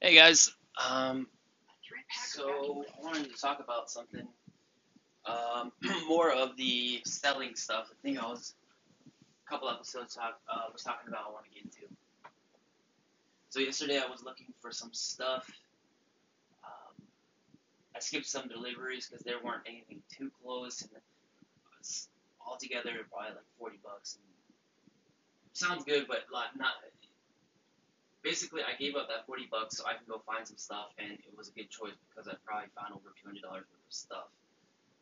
Hey guys, um, so I wanted to talk about something um, more of the selling stuff. I think I was a couple episodes talk, uh, was talking about I want to get into. So yesterday I was looking for some stuff. Um, I skipped some deliveries because there weren't anything too close, and it was altogether probably like forty bucks. And sounds good, but like not basically, I gave up that 40 bucks so I can go find some stuff, and it was a good choice because I probably found over $200 worth of stuff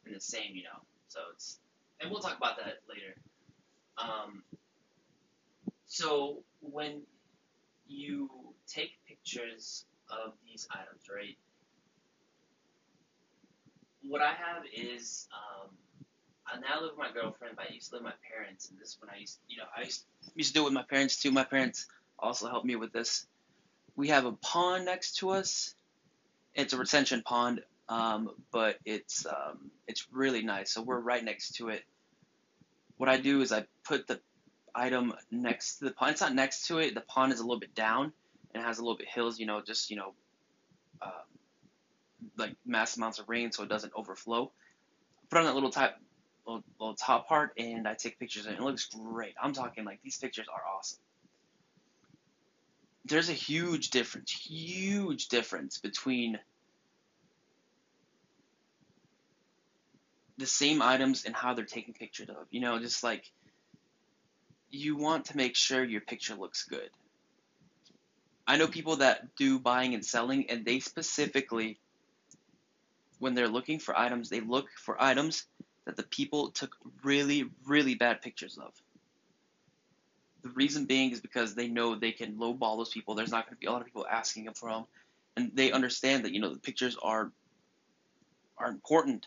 in the same, you know. So it's, and we'll talk about that later. Um, so when you take pictures of these items, right? What I have is, um, I now live with my girlfriend, but I used to live with my parents, and this is when I used, you know, I used, used to do it with my parents too. My parents also helped me with this. We have a pond next to us. It's a retention pond, um, but it's um, it's really nice. So we're right next to it. What I do is I put the item next to the pond. It's not next to it. The pond is a little bit down and has a little bit hills. You know, just you know, um, like mass amounts of rain, so it doesn't overflow. Put on that little top little, little top part, and I take pictures, and it looks great. I'm talking like these pictures are awesome there's a huge difference, huge difference between the same items and how they're taken pictures of. You know, just like you want to make sure your picture looks good. I know people that do buying and selling, and they specifically, when they're looking for items, they look for items that the people took really, really bad pictures of. The reason being is because they know they can lowball those people. There's not going to be a lot of people asking them for them, and they understand that you know the pictures are are important.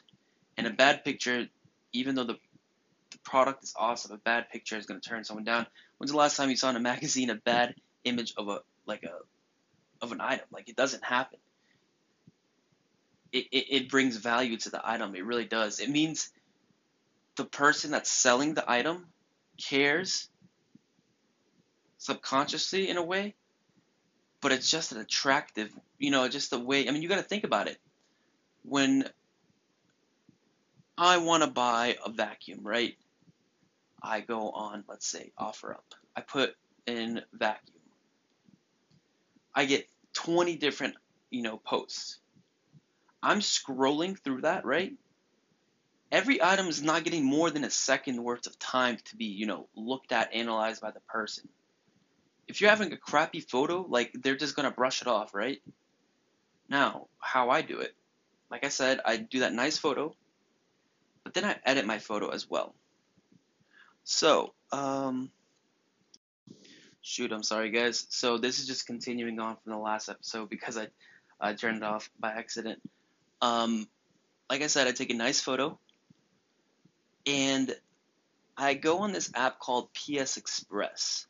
And a bad picture, even though the the product is awesome, a bad picture is going to turn someone down. When's the last time you saw in a magazine a bad image of a like a of an item? Like it doesn't happen. It, it, it brings value to the item. It really does. It means the person that's selling the item cares subconsciously in a way, but it's just an attractive, you know, just the way. I mean, you got to think about it. When I want to buy a vacuum, right? I go on, let's say, OfferUp. I put in vacuum. I get 20 different, you know, posts. I'm scrolling through that, right? Every item is not getting more than a second worth of time to be, you know, looked at, analyzed by the person if you're having a crappy photo, like they're just gonna brush it off, right? Now, how I do it, like I said, I do that nice photo, but then I edit my photo as well. So, um, shoot, I'm sorry guys. So this is just continuing on from the last episode because I, I turned it off by accident. Um, like I said, I take a nice photo, and I go on this app called PS Express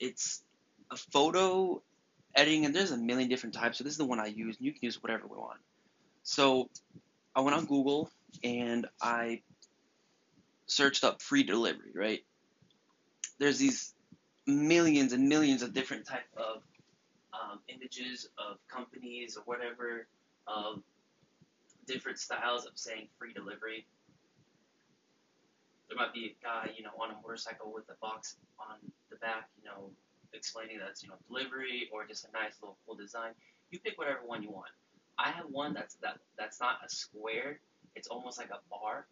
it's a photo editing, and there's a million different types. So this is the one I use, and you can use whatever we want. So I went on Google and I searched up free delivery. Right? There's these millions and millions of different type of um, images of companies or whatever, of different styles of saying free delivery. There might be a guy, you know, on a motorcycle with a box on the back, you know, explaining that it's, you know, delivery or just a nice little cool design. You pick whatever one you want. I have one that's that that's not a square. It's almost like a bar.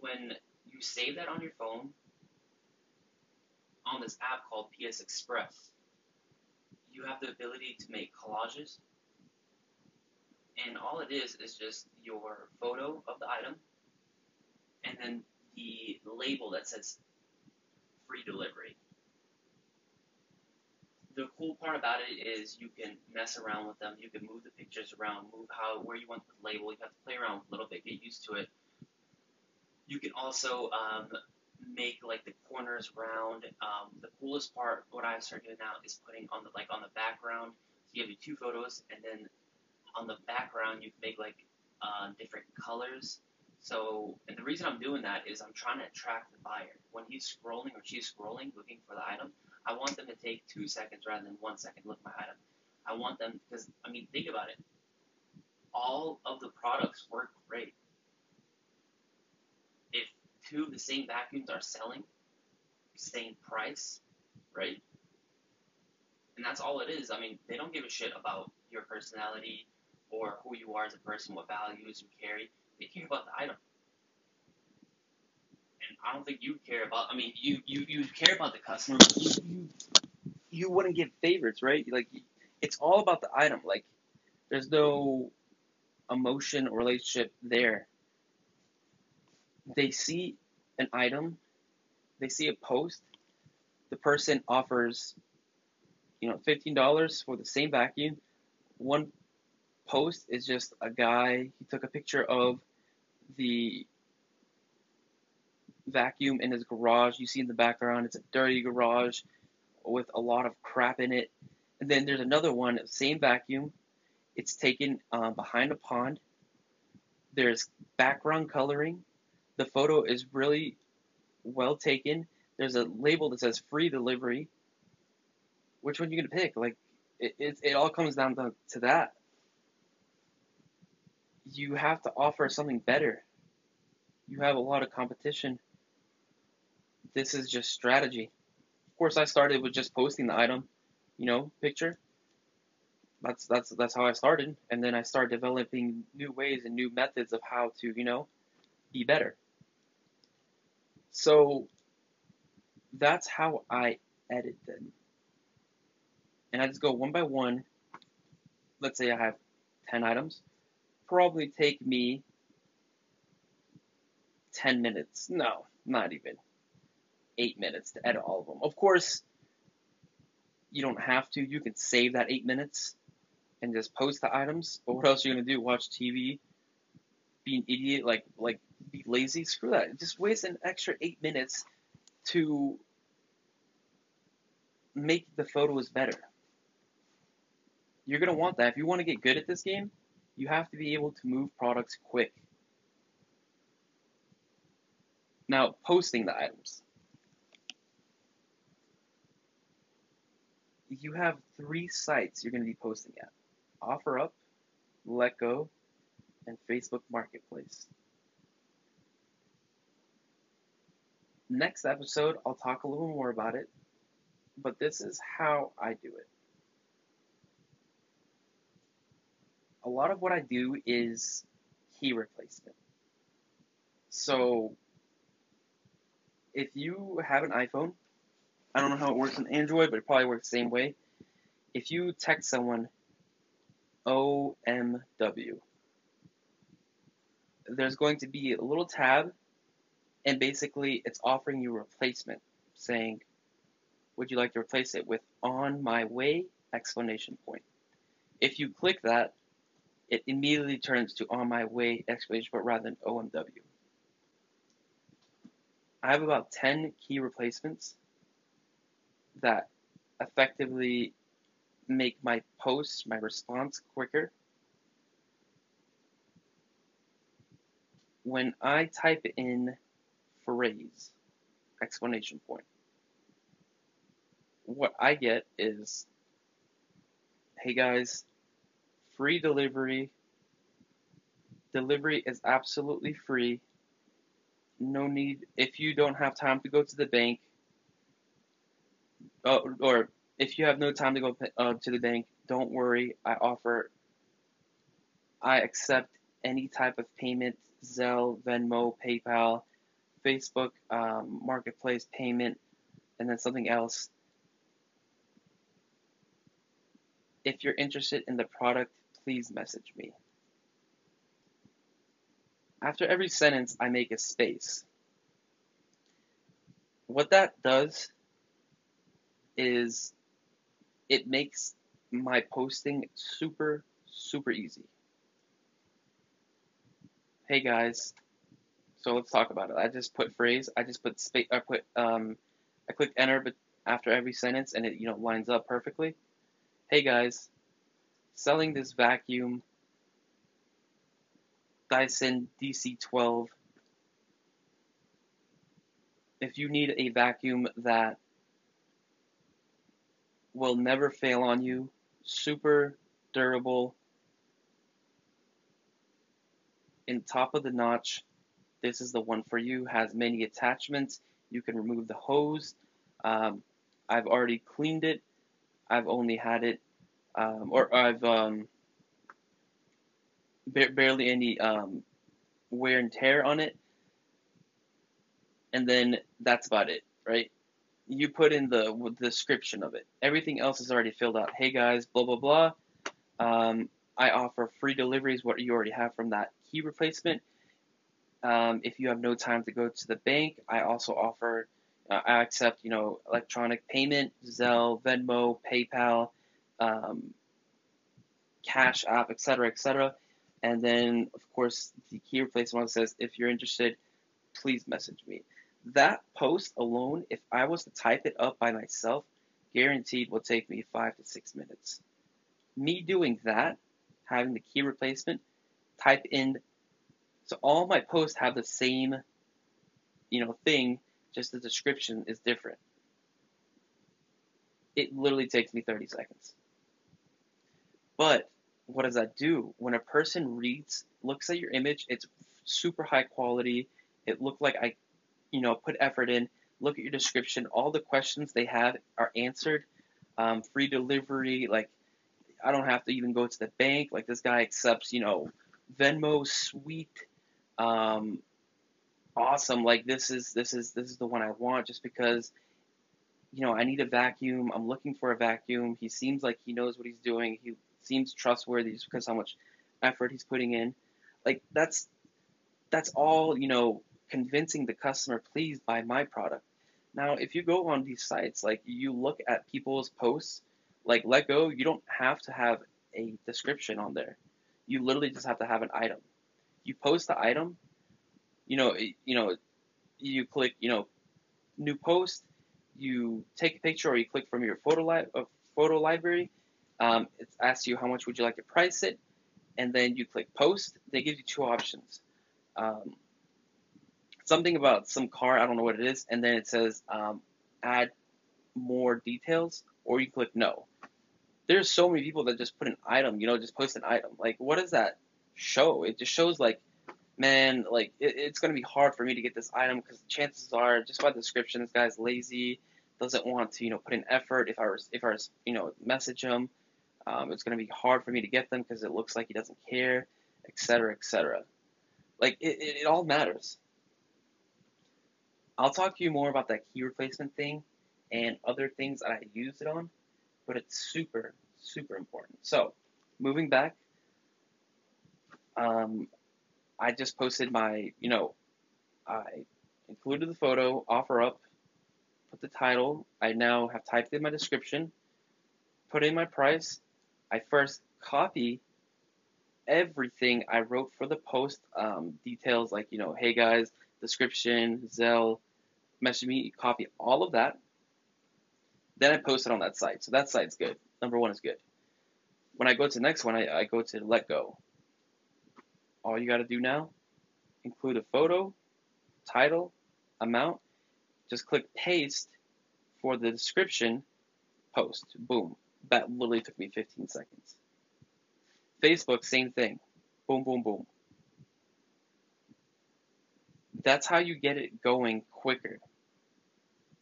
When you save that on your phone on this app called PS Express, you have the ability to make collages and all it is is just your photo of the item and then the label that says free delivery. The cool part about it is you can mess around with them. You can move the pictures around, move how where you want the label. You have to play around a little bit, get used to it. You can also um, make like the corners round. Um, the coolest part, what I started doing now, is putting on the like on the background. So you have your two photos, and then on the background you can make like uh, different colors. So, and the reason I'm doing that is I'm trying to attract the buyer. When he's scrolling or she's scrolling looking for the item, I want them to take two seconds rather than one second look at my item. I want them because I mean, think about it. All of the products work great. If two of the same vacuums are selling, same price, right? And that's all it is. I mean, they don't give a shit about your personality or who you are as a person, what values you carry. They care about the item. And I don't think you care about. I mean, you you, you care about the customer, you, you you wouldn't give favorites, right? Like, it's all about the item. Like, there's no emotion or relationship there. They see an item, they see a post, the person offers, you know, fifteen dollars for the same vacuum. One post is just a guy. He took a picture of the vacuum in his garage. You see in the background, it's a dirty garage with a lot of crap in it. And then there's another one, same vacuum. It's taken uh, behind a pond. There's background coloring. The photo is really well taken. There's a label that says free delivery. Which one are you gonna pick? Like, it, it, it all comes down to, to that. You have to offer something better. You have a lot of competition. This is just strategy. Of course, I started with just posting the item, you know, picture. That's that's that's how I started, and then I started developing new ways and new methods of how to, you know, be better. So that's how I edit them. And I just go one by one. Let's say I have 10 items. Probably take me 10 minutes. No, not even. 8 minutes to edit all of them. Of course, you don't have to. You can save that 8 minutes and just post the items. But what else are you going to do? Watch TV? Be an idiot? Like, like, be lazy? Screw that. Just waste an extra 8 minutes to make the photos better. You're going to want that. If you want to get good at this game, you have to be able to move products quick. Now, posting the items. You have three sites you're going to be posting at OfferUp, LetGo, and Facebook Marketplace. Next episode, I'll talk a little more about it, but this is how I do it. A lot of what I do is key replacement. So, if you have an iPhone, I don't know how it works on Android, but it probably works the same way. If you text someone OMW, there's going to be a little tab, and basically it's offering you replacement, saying, would you like to replace it with on my way explanation point. If you click that, it immediately turns to on my way exclamation point rather than OMW. I have about 10 key replacements that effectively make my post, my response quicker. When I type in phrase, explanation point, what I get is, hey guys, free delivery. Delivery is absolutely free. No need, if you don't have time to go to the bank, uh, or if you have no time to go uh, to the bank, don't worry. I offer, I accept any type of payment Zelle, Venmo, PayPal, Facebook, um, Marketplace payment, and then something else. If you're interested in the product, please message me. After every sentence, I make a space. What that does is it makes my posting super, super easy. Hey guys, so let's talk about it. I just put phrase, I just put space, I put, um, I click enter but after every sentence and it, you know, lines up perfectly. Hey guys, selling this vacuum Dyson DC12. If you need a vacuum that will never fail on you, super durable, in top of the notch, this is the one for you. Has many attachments. You can remove the hose. Um, I've already cleaned it. I've only had it, um, or I've um, ba- barely any um, wear and tear on it. And then that's about it, right? You put in the, the description of it. Everything else is already filled out. Hey guys, blah blah blah. Um, I offer free deliveries. What you already have from that key replacement. Um, if you have no time to go to the bank, I also offer, uh, I accept, you know, electronic payment, Zelle, Venmo, PayPal, um, Cash App, etc., etc. And then, of course, the key replacement says, if you're interested, please message me. That post alone, if I was to type it up by myself, guaranteed will take me five to six minutes. Me doing that, having the key replacement, type in so all my posts have the same you know thing just the description is different it literally takes me 30 seconds but what does that do when a person reads looks at your image it's super high quality it looked like i you know put effort in look at your description all the questions they have are answered um, free delivery like i don't have to even go to the bank like this guy accepts you know Venmo sweet, um, awesome. Like this is this is this is the one I want just because you know I need a vacuum. I'm looking for a vacuum. He seems like he knows what he's doing. He seems trustworthy just because how much effort he's putting in. Like that's that's all you know convincing the customer please buy my product. Now, if you go on these sites, like you look at people's posts, like LetGo, you don't have to have a description on there. You literally just have to have an item. You post the item, you know, you know, you click, you know, new post. You take a picture, or you click from your photo li- uh, photo library. Um, it asks you how much would you like to price it, and then you click post. They give you two options. Um, something about some car, I don't know what it is, and then it says um, add more details, or you click no there's so many people that just put an item, you know, just post an item. Like, what does that show? It just shows like, man, like it, it's gonna be hard for me to get this item because chances are, just by the description, this guy's lazy, doesn't want to, you know, put in effort. If I was, if I was, you know, message him, um, it's gonna be hard for me to get them because it looks like he doesn't care, etc., etc. Like, it, it, it all matters. I'll talk to you more about that key replacement thing and other things that I use it on but it's super, super important. So, moving back, um, I just posted my, you know, I included the photo, OfferUp, put the title. I now have typed in my description, put in my price. I first copy everything I wrote for the post, um, details like, you know, hey guys, description, Zelle, message me, copy all of that. Then I post it on that site. So that site's good. Number one is good. When I go to the next one, I, I go to LetGo. All you got to do now, include a photo, title, amount. Just click paste for the description, post. Boom. That literally took me 15 seconds. Facebook, same thing. Boom, boom, boom. That's how you get it going quicker.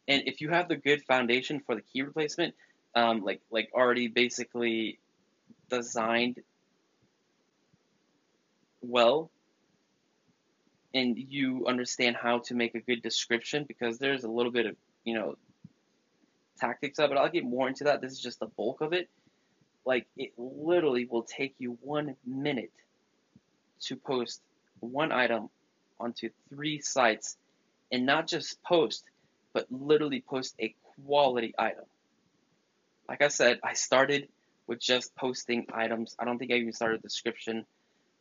And if you have the good foundation for the key replacement, um, like like already basically designed well, and you understand how to make a good description, because there's a little bit of you know tactics of it. I'll get more into that. This is just the bulk of it. Like it literally will take you one minute to post one item onto three sites, and not just post but literally post a quality item. Like I said, I started with just posting items. I don't think I even started description.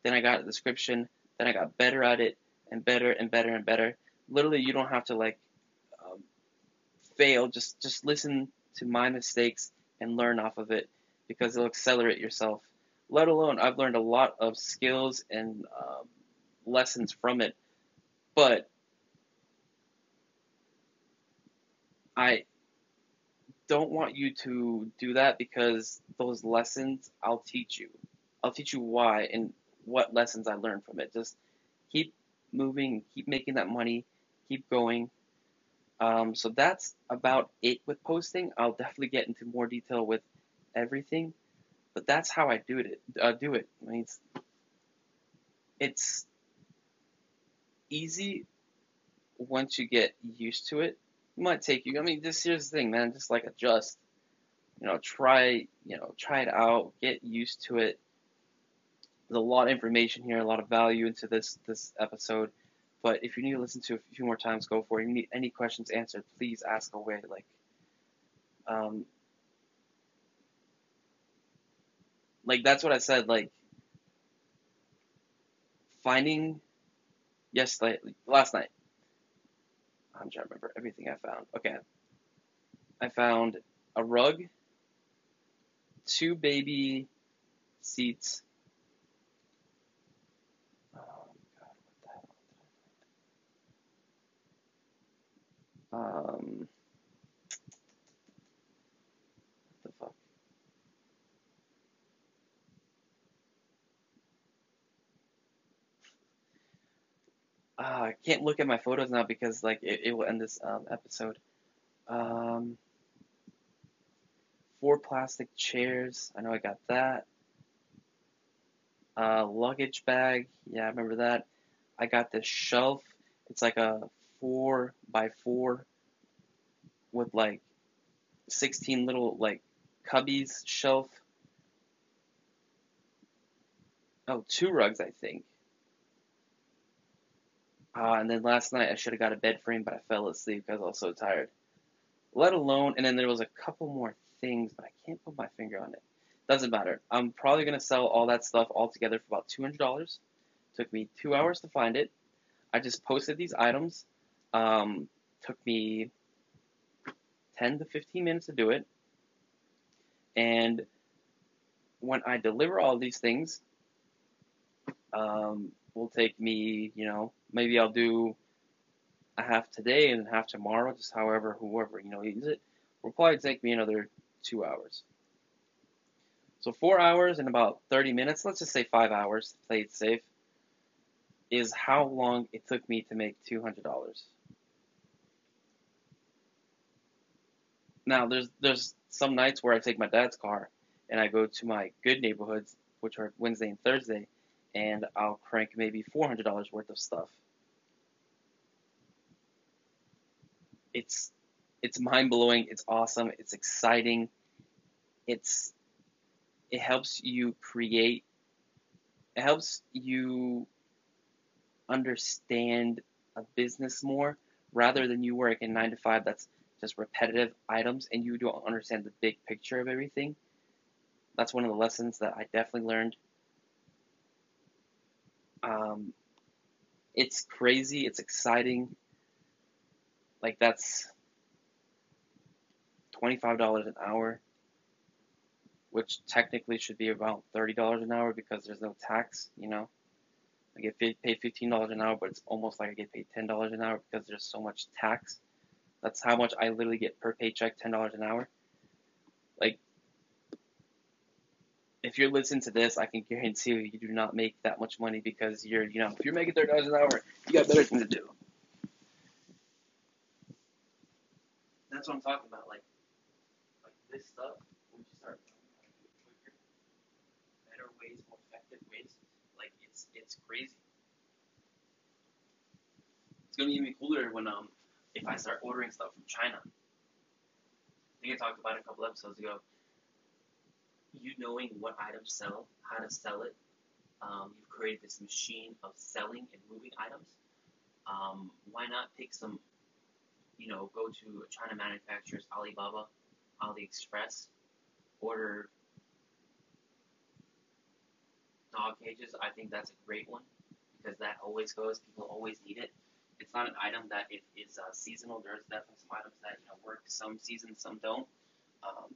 Then I got a description. Then I got better at it and better and better and better. Literally, you don't have to like fail. Just just listen to my mistakes and learn off of it because it'll accelerate yourself. Let alone, I've learned a lot of skills and um, lessons from it, but I don't want you to do that because those lessons I'll teach you. I'll teach you why and what lessons I learned from it. Just keep moving, keep making that money, keep going. Um, so that's about it with posting. I'll definitely get into more detail with everything, but that's how I do it. Uh, do it. I mean, it's, it's easy once you get used to it. It might take you. I mean, this here's the thing, man. Just like adjust. You know, try. You know, try it out. Get used to it. There's a lot of information here, a lot of value into this this episode. But if you need to listen to it a few more times, go for it. If you need any questions answered, please ask away. Like, um, like that's what I said. Like, finding, yes, like, last night. I'm trying to remember everything I found. Okay, I found a rug, two baby seats, Um, what the fuck? Uh, I can't look at my photos now because like it, it will end this um, episode. Um, four plastic chairs. I know I got that. Uh, luggage bag. Yeah, I remember that. I got this shelf. It's like a four by four with like 16 little like cubbies shelf. Oh, two rugs, I think. Uh, and then last night I should have got a bed frame, but I fell asleep because I was so tired. Let alone, and then there was a couple more things, but I can't put my finger on it. Doesn't matter. I'm probably gonna sell all that stuff all together for about two hundred dollars. Took me two hours to find it. I just posted these items. Um, took me 10 to 15 minutes to do it. And when I deliver all these things, um, will take me, you know, maybe I'll do a half today and half tomorrow, just however, whoever, you know, uses it. Will probably take me another two hours. So four hours and about 30 minutes, let's just say five hours play it safe, is how long it took me to make $200. Now, there's there's some nights where I take my dad's car and I go to my good neighborhoods, which are Wednesday and Thursday, and I'll crank maybe four hundred dollars worth of stuff. It's it's mind blowing. It's awesome. It's exciting. It's it helps you create. It helps you understand a business more rather than you work in nine to five. That's just repetitive items and you don't understand the big picture of everything. That's one of the lessons that I definitely learned. Um, it's crazy, it's exciting. Like, that's $25 an hour, which technically should be about $30 an hour because there's no tax, you know. I get paid $15 an hour, but it's almost like I get paid $10 an hour because there's so much tax. That's how much I literally get per paycheck, ten dollars an hour. Like, if you're listening to this, I can guarantee you, you do not make that much money because you're, you know, if you're making thirty dollars an hour, you got better things to do. That's what I'm talking about. Like, like this stuff. When you start quicker, better ways, more effective ways, like it's it's crazy. It's gonna be even cooler when um if I start ordering stuff from China. I think I talked about it a couple episodes ago. You knowing what items sell, how to sell it, um, you've created this machine of selling and moving items. Um, why not pick some, you know, go to China manufacturers, Alibaba, AliExpress, order dog cages. I think that's a great one because that always goes. People always need it it's not an item that it is uh, seasonal. There's definitely some items that you know work some seasons, some don't. Um,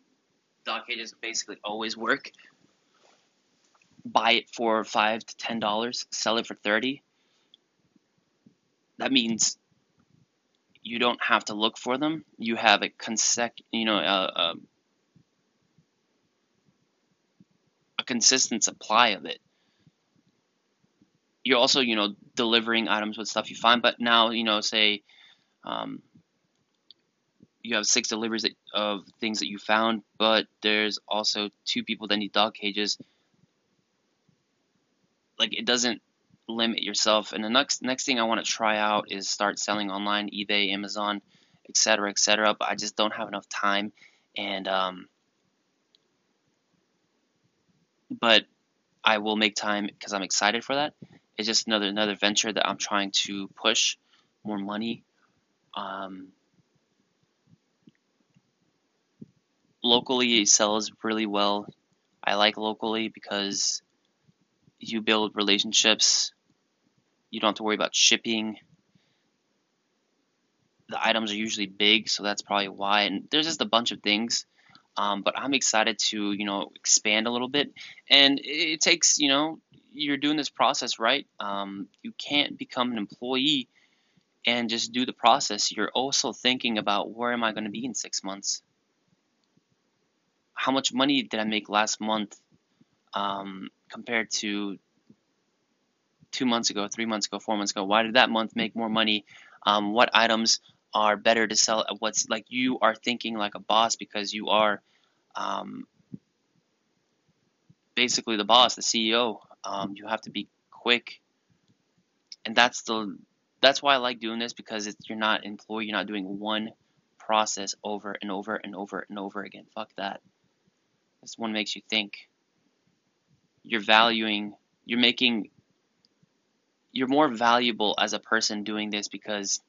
dog cages basically always work. Buy it for five to ten dollars, sell it for thirty. that means you don't have to look for them. You have a consec, you know, a, a, a consistent supply of it. You're also, you know, delivering items with stuff you find, but now, you know, say um, you have six deliveries of things that you found, but there's also two people that need dog cages. Like it doesn't limit yourself. And the next next thing I want to try out is start selling online, eBay, Amazon, etc., etc. But I just don't have enough time, and um, but I will make time because I'm excited for that. It's just another another venture that I'm trying to push more money. Um, locally, sells really well. I like locally because you build relationships. You don't have to worry about shipping. The items are usually big, so that's probably why. And there's just a bunch of things. Um, but I'm excited to, you know, expand a little bit. And it, takes, you know, you're doing this process right. Um, you can't become an employee and just do the process. You're also thinking about where am I going to be in six months? How much money did I make last month um, compared to two months ago, three months ago, four months ago? Why did that month make more money? Um, what items are better to sell? What's like you are thinking like a boss because you are um, basically the boss, the CEO. Um, you have to be quick, and that's the that's why I like doing this because it's, you're not employee, you're not doing one process over and over and over and over again. Fuck that. This one makes you think. You're valuing, you're making you're more valuable as a person doing this because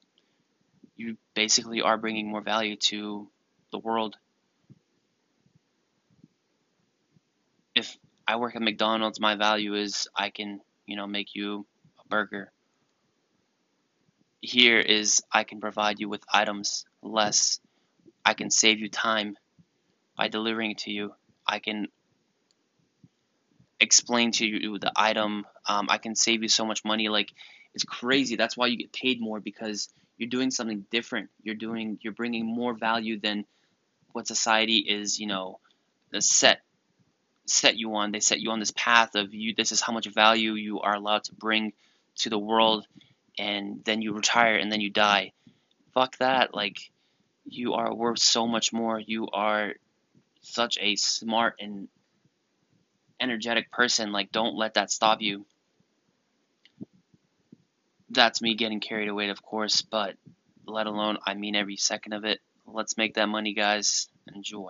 you basically are bringing more value to the world. If I work at McDonald's, my value is I can, you know, make you a burger. Here is I can provide you with items less. I can save you time by delivering it to you. I can explain to you the item. Um, I can save you so much money. Like it's crazy. That's why you get paid more because you're doing something different. You're doing you're bringing more value than what society is. You know, set set you on. They set you on this path of you. This is how much value you are allowed to bring to the world, and then you retire and then you die. Fuck that. Like you are worth so much more. You are such a smart and energetic person, like don't let that stop you. That's me getting carried away, of course, but let alone I mean every second of it. Let's make that money, guys. Enjoy.